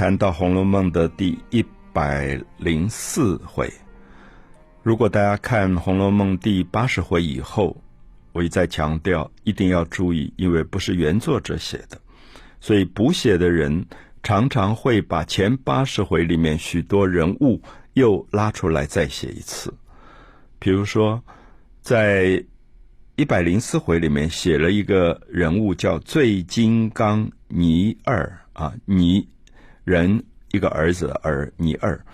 谈到《红楼梦》的第一百零四回，如果大家看《红楼梦》第八十回以后，我一再强调一定要注意，因为不是原作者写的，所以补写的人常常会把前八十回里面许多人物又拉出来再写一次。比如说，在一百零四回里面写了一个人物叫醉金刚倪二啊，倪人一个儿子儿倪二。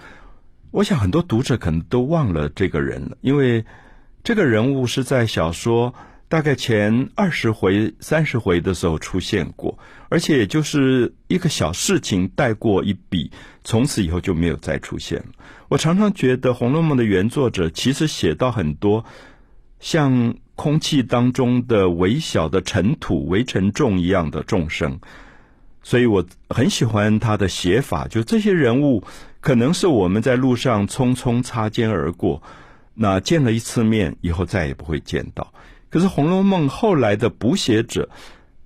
我想很多读者可能都忘了这个人了，因为。这个人物是在小说大概前二十回、三十回的时候出现过，而且也就是一个小事情带过一笔，从此以后就没有再出现了。我常常觉得《红楼梦》的原作者其实写到很多像空气当中的微小的尘土、微尘众一样的众生，所以我很喜欢他的写法。就这些人物，可能是我们在路上匆匆擦肩而过。那见了一次面以后再也不会见到。可是《红楼梦》后来的补写者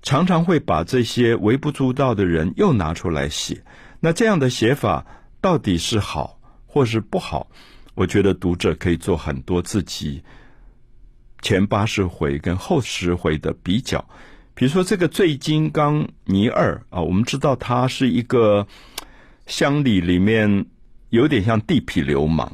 常常会把这些微不足道的人又拿出来写。那这样的写法到底是好或是不好？我觉得读者可以做很多自己前八十回跟后十回的比较。比如说这个醉金刚倪二啊，我们知道他是一个乡里里面有点像地痞流氓。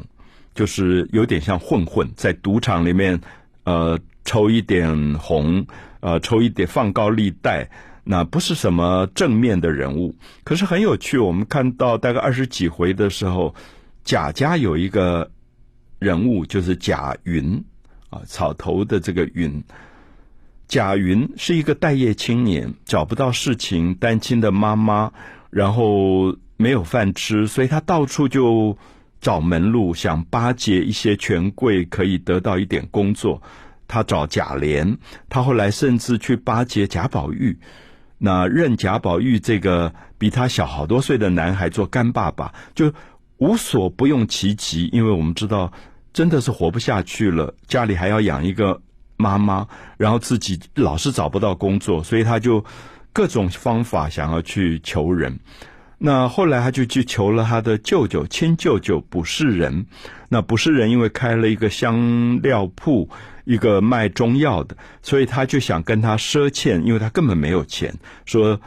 就是有点像混混，在赌场里面，呃，抽一点红，呃，抽一点放高利贷，那不是什么正面的人物。可是很有趣，我们看到大概二十几回的时候，贾家有一个人物，就是贾云啊，草头的这个云。贾云是一个待业青年，找不到事情，单亲的妈妈，然后没有饭吃，所以他到处就。找门路，想巴结一些权贵，可以得到一点工作。他找贾琏，他后来甚至去巴结贾宝玉，那认贾宝玉这个比他小好多岁的男孩做干爸爸，就无所不用其极。因为我们知道，真的是活不下去了，家里还要养一个妈妈，然后自己老是找不到工作，所以他就各种方法想要去求人。那后来他就去求了他的舅舅亲舅舅不是人，那不是人因为开了一个香料铺，一个卖中药的，所以他就想跟他赊欠，因为他根本没有钱，说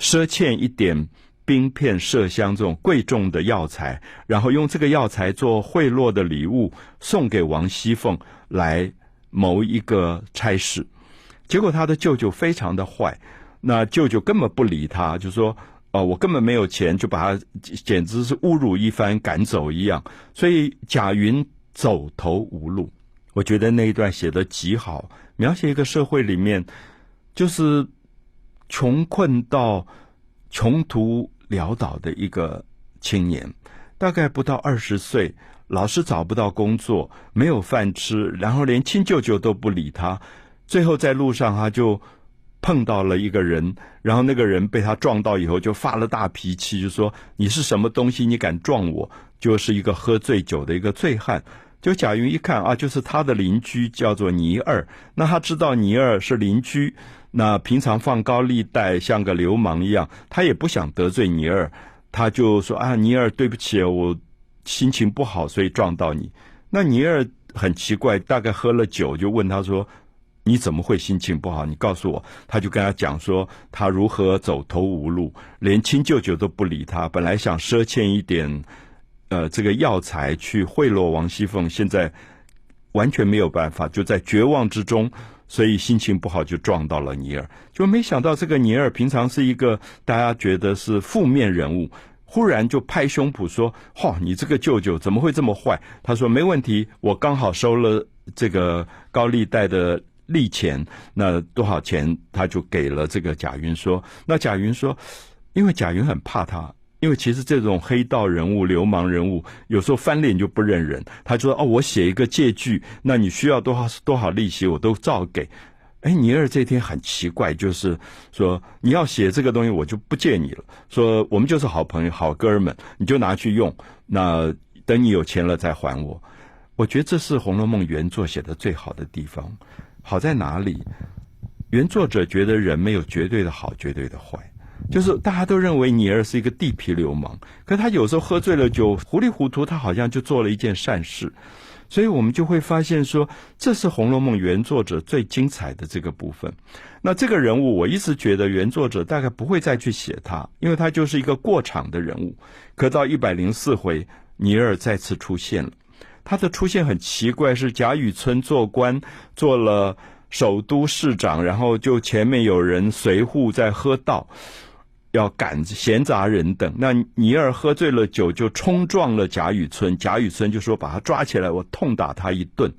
赊欠一点冰片、麝香这种贵重的药材，然后用这个药材做贿赂的礼物送给王熙凤来谋一个差事。结果他的舅舅非常的坏，那舅舅根本不理他，就说。哦，我根本没有钱，就把他简直是侮辱一番，赶走一样。所以贾云走投无路，我觉得那一段写的极好，描写一个社会里面就是穷困到穷途潦倒的一个青年，大概不到二十岁，老是找不到工作，没有饭吃，然后连亲舅舅都不理他，最后在路上他就。碰到了一个人，然后那个人被他撞到以后，就发了大脾气，就说：“你是什么东西？你敢撞我？”就是一个喝醉酒的一个醉汉。就贾云一看啊，就是他的邻居，叫做倪二。那他知道倪二是邻居，那平常放高利贷，像个流氓一样，他也不想得罪倪二，他就说：“啊，倪二，对不起，我心情不好，所以撞到你。”那尼尔很奇怪，大概喝了酒，就问他说。你怎么会心情不好？你告诉我，他就跟他讲说，他如何走投无路，连亲舅舅都不理他。本来想赊欠一点，呃，这个药材去贿赂王熙凤，现在完全没有办法，就在绝望之中，所以心情不好就撞到了尼尔。就没想到这个尼尔平常是一个大家觉得是负面人物，忽然就拍胸脯说：“嚯，你这个舅舅怎么会这么坏？”他说：“没问题，我刚好收了这个高利贷的。”利钱，那多少钱他就给了这个贾云说。那贾云说，因为贾云很怕他，因为其实这种黑道人物、流氓人物，有时候翻脸就不认人。他说：“哦，我写一个借据，那你需要多少多少利息，我都照给。”哎，尼尔这天很奇怪，就是说你要写这个东西，我就不借你了。说我们就是好朋友、好哥们，你就拿去用。那等你有钱了再还我。我觉得这是《红楼梦》原作写的最好的地方。好在哪里？原作者觉得人没有绝对的好，绝对的坏，就是大家都认为尼尔是一个地痞流氓，可他有时候喝醉了酒，糊里糊涂，他好像就做了一件善事。所以我们就会发现说，这是《红楼梦》原作者最精彩的这个部分。那这个人物，我一直觉得原作者大概不会再去写他，因为他就是一个过场的人物。可到一百零四回，尼尔再次出现了。他的出现很奇怪，是贾雨村做官，做了首都市长，然后就前面有人随扈在喝道。要赶闲杂人等，那尼尔喝醉了酒，就冲撞了贾雨村。贾雨村就说：“把他抓起来，我痛打他一顿。”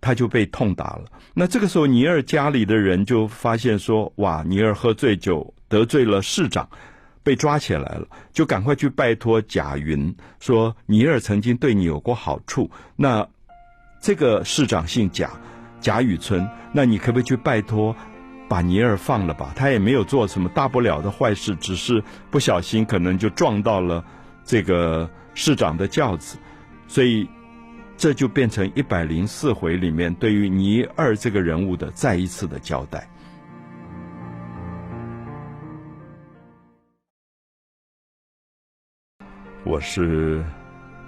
他就被痛打了。那这个时候，尼尔家里的人就发现说：“哇，尼尔喝醉酒得罪了市长，被抓起来了。”就赶快去拜托贾云说：“尼尔曾经对你有过好处。那这个市长姓贾，贾雨村，那你可不可以去拜托？”把尼尔放了吧，他也没有做什么大不了的坏事，只是不小心可能就撞到了这个市长的轿子，所以这就变成一百零四回里面对于尼尔这个人物的再一次的交代。我是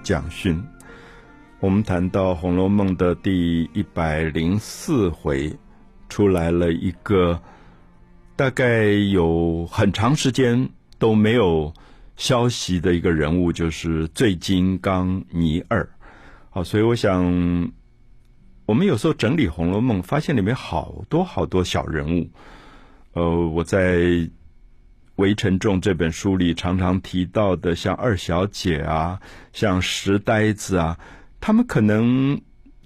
蒋勋，我们谈到《红楼梦》的第一百零四回。出来了一个大概有很长时间都没有消息的一个人物，就是醉金刚尼二。好，所以我想，我们有时候整理《红楼梦》，发现里面好多好多小人物。呃，我在《围城中》这本书里常常提到的，像二小姐啊，像石呆子啊，他们可能。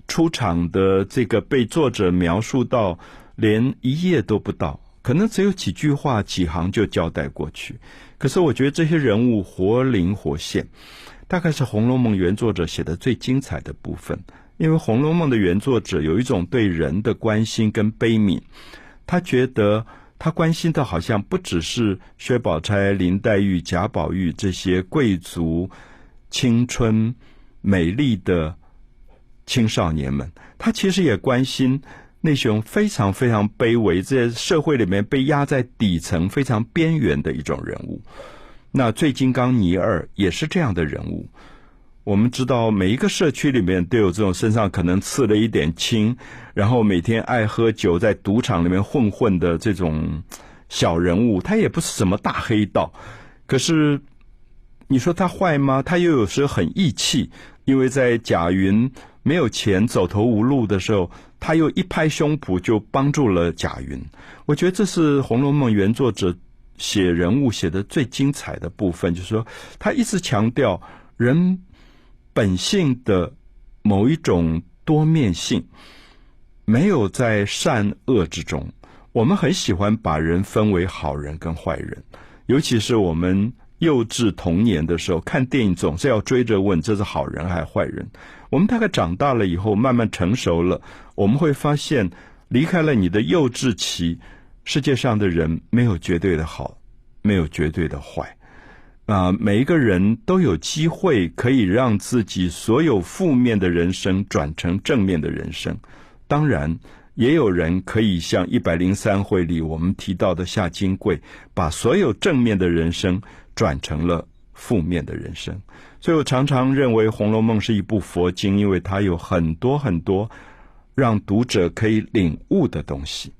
出场的这个被作者描述到连一页都不到，可能只有几句话、几行就交代过去。可是我觉得这些人物活灵活现，大概是《红楼梦》原作者写的最精彩的部分。因为《红楼梦》的原作者有一种对人的关心跟悲悯，他觉得他关心的好像不只是薛宝钗、林黛玉、贾宝玉这些贵族、青春美丽的。青少年们，他其实也关心那种非常非常卑微，在社会里面被压在底层、非常边缘的一种人物。那醉金刚尼二也是这样的人物。我们知道，每一个社区里面都有这种身上可能刺了一点青，然后每天爱喝酒，在赌场里面混混的这种小人物。他也不是什么大黑道，可是你说他坏吗？他又有时候很义气，因为在贾云。没有钱走投无路的时候，他又一拍胸脯就帮助了贾云。我觉得这是《红楼梦》原作者写人物写的最精彩的部分，就是说他一直强调人本性的某一种多面性，没有在善恶之中。我们很喜欢把人分为好人跟坏人，尤其是我们。幼稚童年的时候看电影，总是要追着问这是好人还是坏人。我们大概长大了以后，慢慢成熟了，我们会发现，离开了你的幼稚期，世界上的人没有绝对的好，没有绝对的坏。啊，每一个人都有机会可以让自己所有负面的人生转成正面的人生。当然，也有人可以像一百零三回里我们提到的夏金贵，把所有正面的人生。转成了负面的人生，所以我常常认为《红楼梦》是一部佛经，因为它有很多很多让读者可以领悟的东西。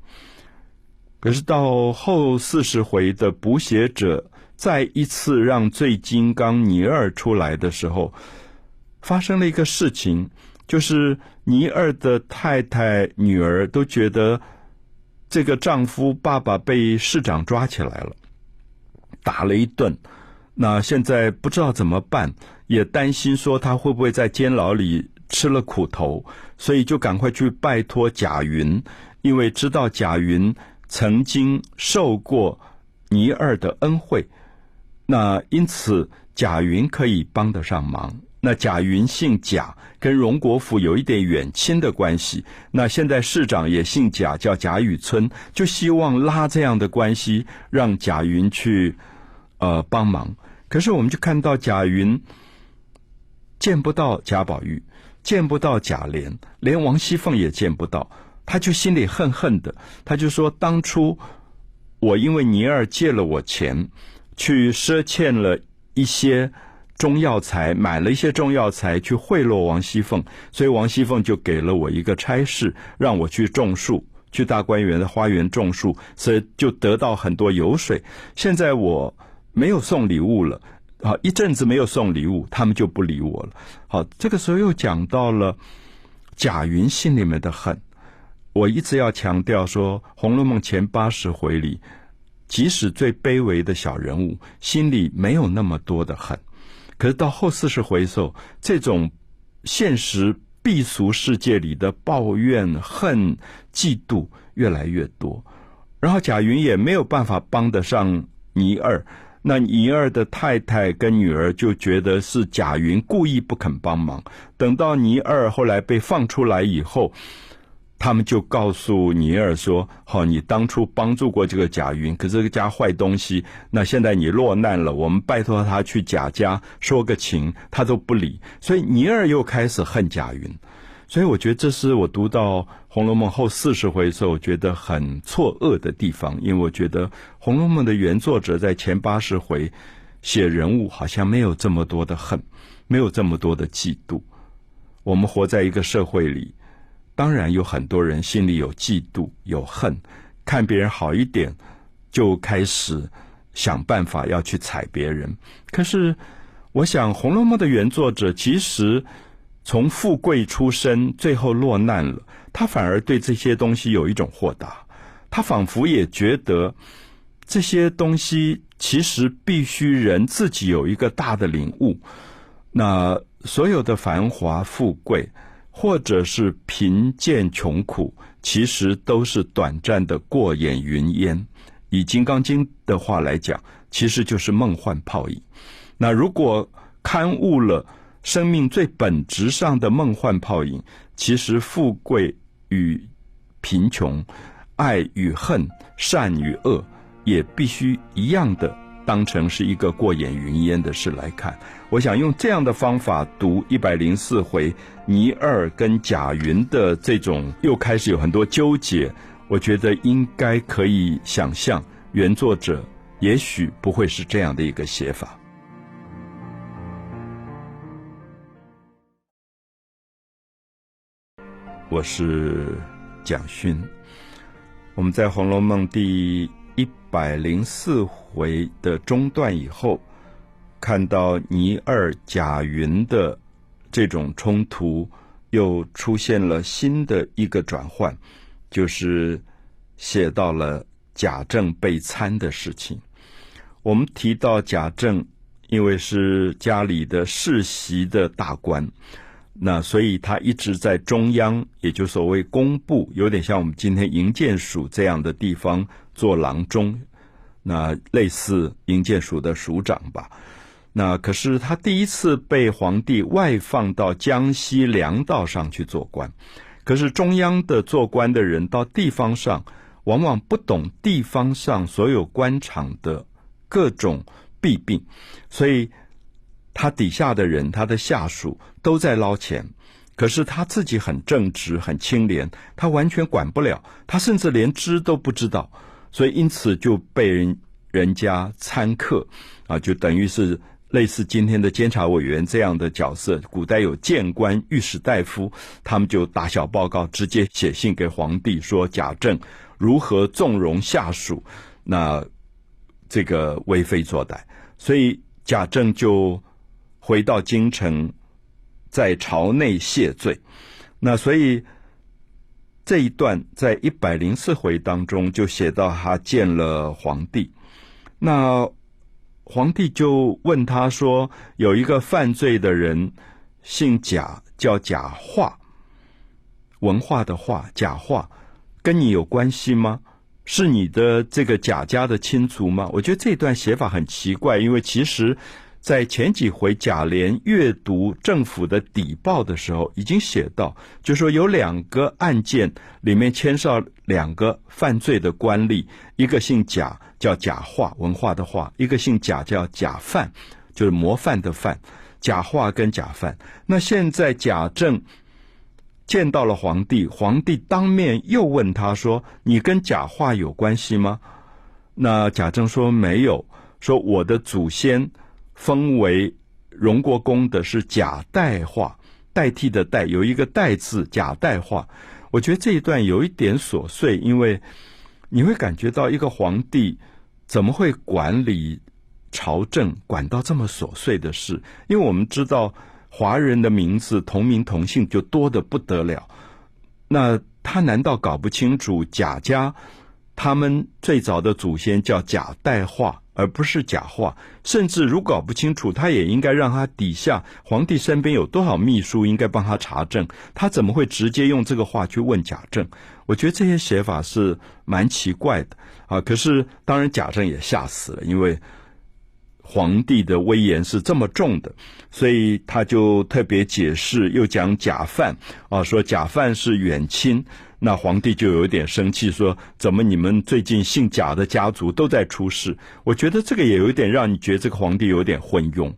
可是到后四十回的补写者再一次让醉金刚尼二出来的时候，发生了一个事情，就是尼二的太太、女儿都觉得这个丈夫爸爸被市长抓起来了。打了一顿，那现在不知道怎么办，也担心说他会不会在监牢里吃了苦头，所以就赶快去拜托贾云，因为知道贾云曾经受过倪二的恩惠，那因此贾云可以帮得上忙。那贾云姓贾，跟荣国府有一点远亲的关系。那现在市长也姓贾，叫贾雨村，就希望拉这样的关系，让贾云去。呃，帮忙。可是我们就看到贾云见不到贾宝玉，见不到贾琏，连王熙凤也见不到，他就心里恨恨的。他就说：“当初我因为尼儿借了我钱，去赊欠了一些中药材，买了一些中药材去贿赂王熙凤，所以王熙凤就给了我一个差事，让我去种树，去大观园的花园种树，所以就得到很多油水。现在我没有送礼物了，啊，一阵子没有送礼物，他们就不理我了。好，这个时候又讲到了贾云心里面的恨。我一直要强调说，《红楼梦》前八十回里，即使最卑微的小人物，心里没有那么多的恨。可是到后四十回时候，这种现实避俗世界里的抱怨、恨、嫉妒越来越多。然后贾云也没有办法帮得上倪二，那倪二的太太跟女儿就觉得是贾云故意不肯帮忙。等到倪二后来被放出来以后。他们就告诉尼尔说：“好，你当初帮助过这个贾云，可是这个家坏东西，那现在你落难了，我们拜托他去贾家说个情，他都不理，所以尼尔又开始恨贾云。所以我觉得这是我读到《红楼梦》后四十回的时候，我觉得很错愕的地方，因为我觉得《红楼梦》的原作者在前八十回写人物，好像没有这么多的恨，没有这么多的嫉妒。我们活在一个社会里。”当然有很多人心里有嫉妒有恨，看别人好一点，就开始想办法要去踩别人。可是，我想《红楼梦》的原作者其实从富贵出身，最后落难了，他反而对这些东西有一种豁达。他仿佛也觉得这些东西其实必须人自己有一个大的领悟。那所有的繁华富贵。或者是贫贱穷苦，其实都是短暂的过眼云烟。以《金刚经》的话来讲，其实就是梦幻泡影。那如果刊物了生命最本质上的梦幻泡影，其实富贵与贫穷、爱与恨、善与恶，也必须一样的当成是一个过眼云烟的事来看。我想用这样的方法读一百零四回，倪二跟贾云的这种又开始有很多纠结。我觉得应该可以想象，原作者也许不会是这样的一个写法。我是蒋勋，我们在《红楼梦》第一百零四回的中段以后。看到倪二贾云的这种冲突，又出现了新的一个转换，就是写到了贾政被参的事情。我们提到贾政，因为是家里的世袭的大官，那所以他一直在中央，也就所谓工部，有点像我们今天营建署这样的地方做郎中，那类似营建署的署长吧。那可是他第一次被皇帝外放到江西粮道上去做官，可是中央的做官的人到地方上，往往不懂地方上所有官场的各种弊病，所以他底下的人，他的下属都在捞钱，可是他自己很正直、很清廉，他完全管不了，他甚至连知都不知道，所以因此就被人人家参克啊，就等于是。类似今天的监察委员这样的角色，古代有谏官、御史大夫，他们就打小报告，直接写信给皇帝说贾政如何纵容下属，那这个为非作歹，所以贾政就回到京城，在朝内谢罪。那所以这一段在一百零四回当中就写到他见了皇帝，那。皇帝就问他说：“有一个犯罪的人，姓贾，叫贾化。文化的化，贾化，跟你有关系吗？是你的这个贾家的亲族吗？”我觉得这段写法很奇怪，因为其实。在前几回贾琏阅读政府的底报的时候，已经写到，就说有两个案件里面牵涉两个犯罪的官吏，一个姓贾，叫贾化，文化的化；一个姓贾，叫贾范，就是模范的范。贾化跟贾范，那现在贾政见到了皇帝，皇帝当面又问他说：“你跟贾化有关系吗？”那贾政说没有，说我的祖先封为荣国公的是贾代化，代替的代有一个代字，贾代化。我觉得这一段有一点琐碎，因为你会感觉到一个皇帝怎么会管理朝政，管到这么琐碎的事？因为我们知道华人的名字同名同姓就多的不得了，那他难道搞不清楚贾家他们最早的祖先叫贾代化？而不是假话，甚至如搞不清楚，他也应该让他底下皇帝身边有多少秘书，应该帮他查证。他怎么会直接用这个话去问贾政？我觉得这些写法是蛮奇怪的啊。可是当然贾政也吓死了，因为皇帝的威严是这么重的，所以他就特别解释，又讲贾范啊，说贾范是远亲。那皇帝就有点生气，说：“怎么你们最近姓贾的家族都在出事？”我觉得这个也有点让你觉得这个皇帝有点混用，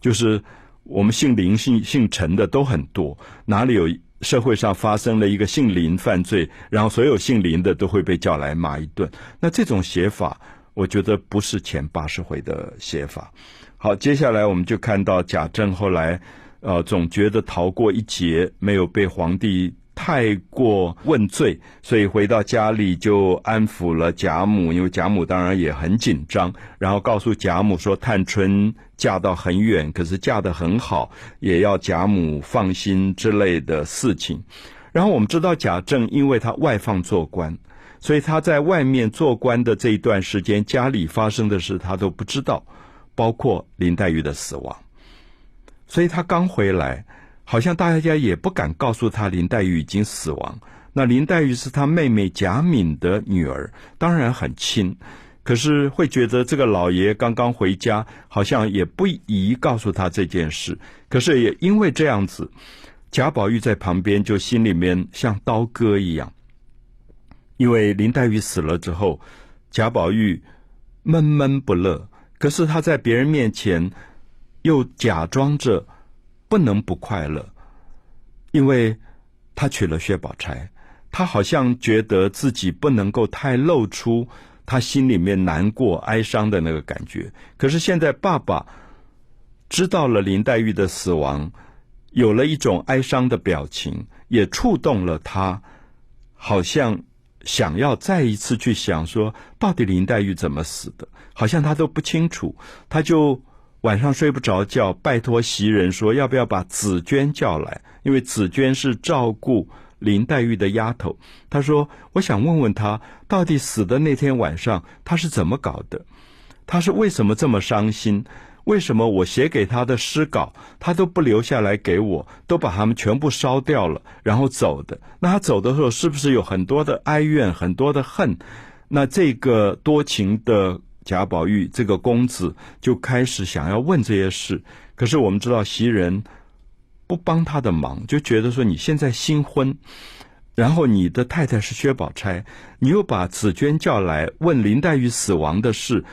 就是我们姓林、姓姓陈的都很多，哪里有社会上发生了一个姓林犯罪，然后所有姓林的都会被叫来骂一顿？那这种写法，我觉得不是前八十回的写法。好，接下来我们就看到贾政后来，呃，总觉得逃过一劫，没有被皇帝。太过问罪，所以回到家里就安抚了贾母，因为贾母当然也很紧张，然后告诉贾母说：“探春嫁到很远，可是嫁得很好，也要贾母放心之类的事情。”然后我们知道贾政因为他外放做官，所以他在外面做官的这一段时间，家里发生的事他都不知道，包括林黛玉的死亡，所以他刚回来。好像大家也不敢告诉他林黛玉已经死亡。那林黛玉是他妹妹贾敏的女儿，当然很亲，可是会觉得这个老爷刚刚回家，好像也不宜告诉他这件事。可是也因为这样子，贾宝玉在旁边就心里面像刀割一样。因为林黛玉死了之后，贾宝玉闷闷不乐，可是他在别人面前又假装着。不能不快乐，因为他娶了薛宝钗，他好像觉得自己不能够太露出他心里面难过、哀伤的那个感觉。可是现在爸爸知道了林黛玉的死亡，有了一种哀伤的表情，也触动了他，好像想要再一次去想说，到底林黛玉怎么死的？好像他都不清楚，他就。晚上睡不着觉，拜托袭人说要不要把紫娟叫来？因为紫娟是照顾林黛玉的丫头。他说：“我想问问她，到底死的那天晚上她是怎么搞的？她是为什么这么伤心？为什么我写给她的诗稿，她都不留下来给我，都把它们全部烧掉了，然后走的？那她走的时候是不是有很多的哀怨，很多的恨？那这个多情的？”贾宝玉这个公子就开始想要问这些事，可是我们知道袭人不帮他的忙，就觉得说你现在新婚，然后你的太太是薛宝钗，你又把紫娟叫来问林黛玉死亡的事，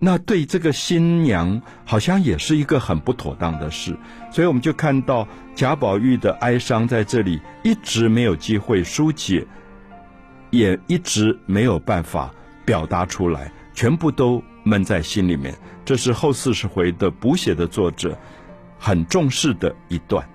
那对这个新娘好像也是一个很不妥当的事，所以我们就看到贾宝玉的哀伤在这里一直没有机会疏解，也一直没有办法表达出来。全部都闷在心里面，这是后四十回的补写的作者很重视的一段。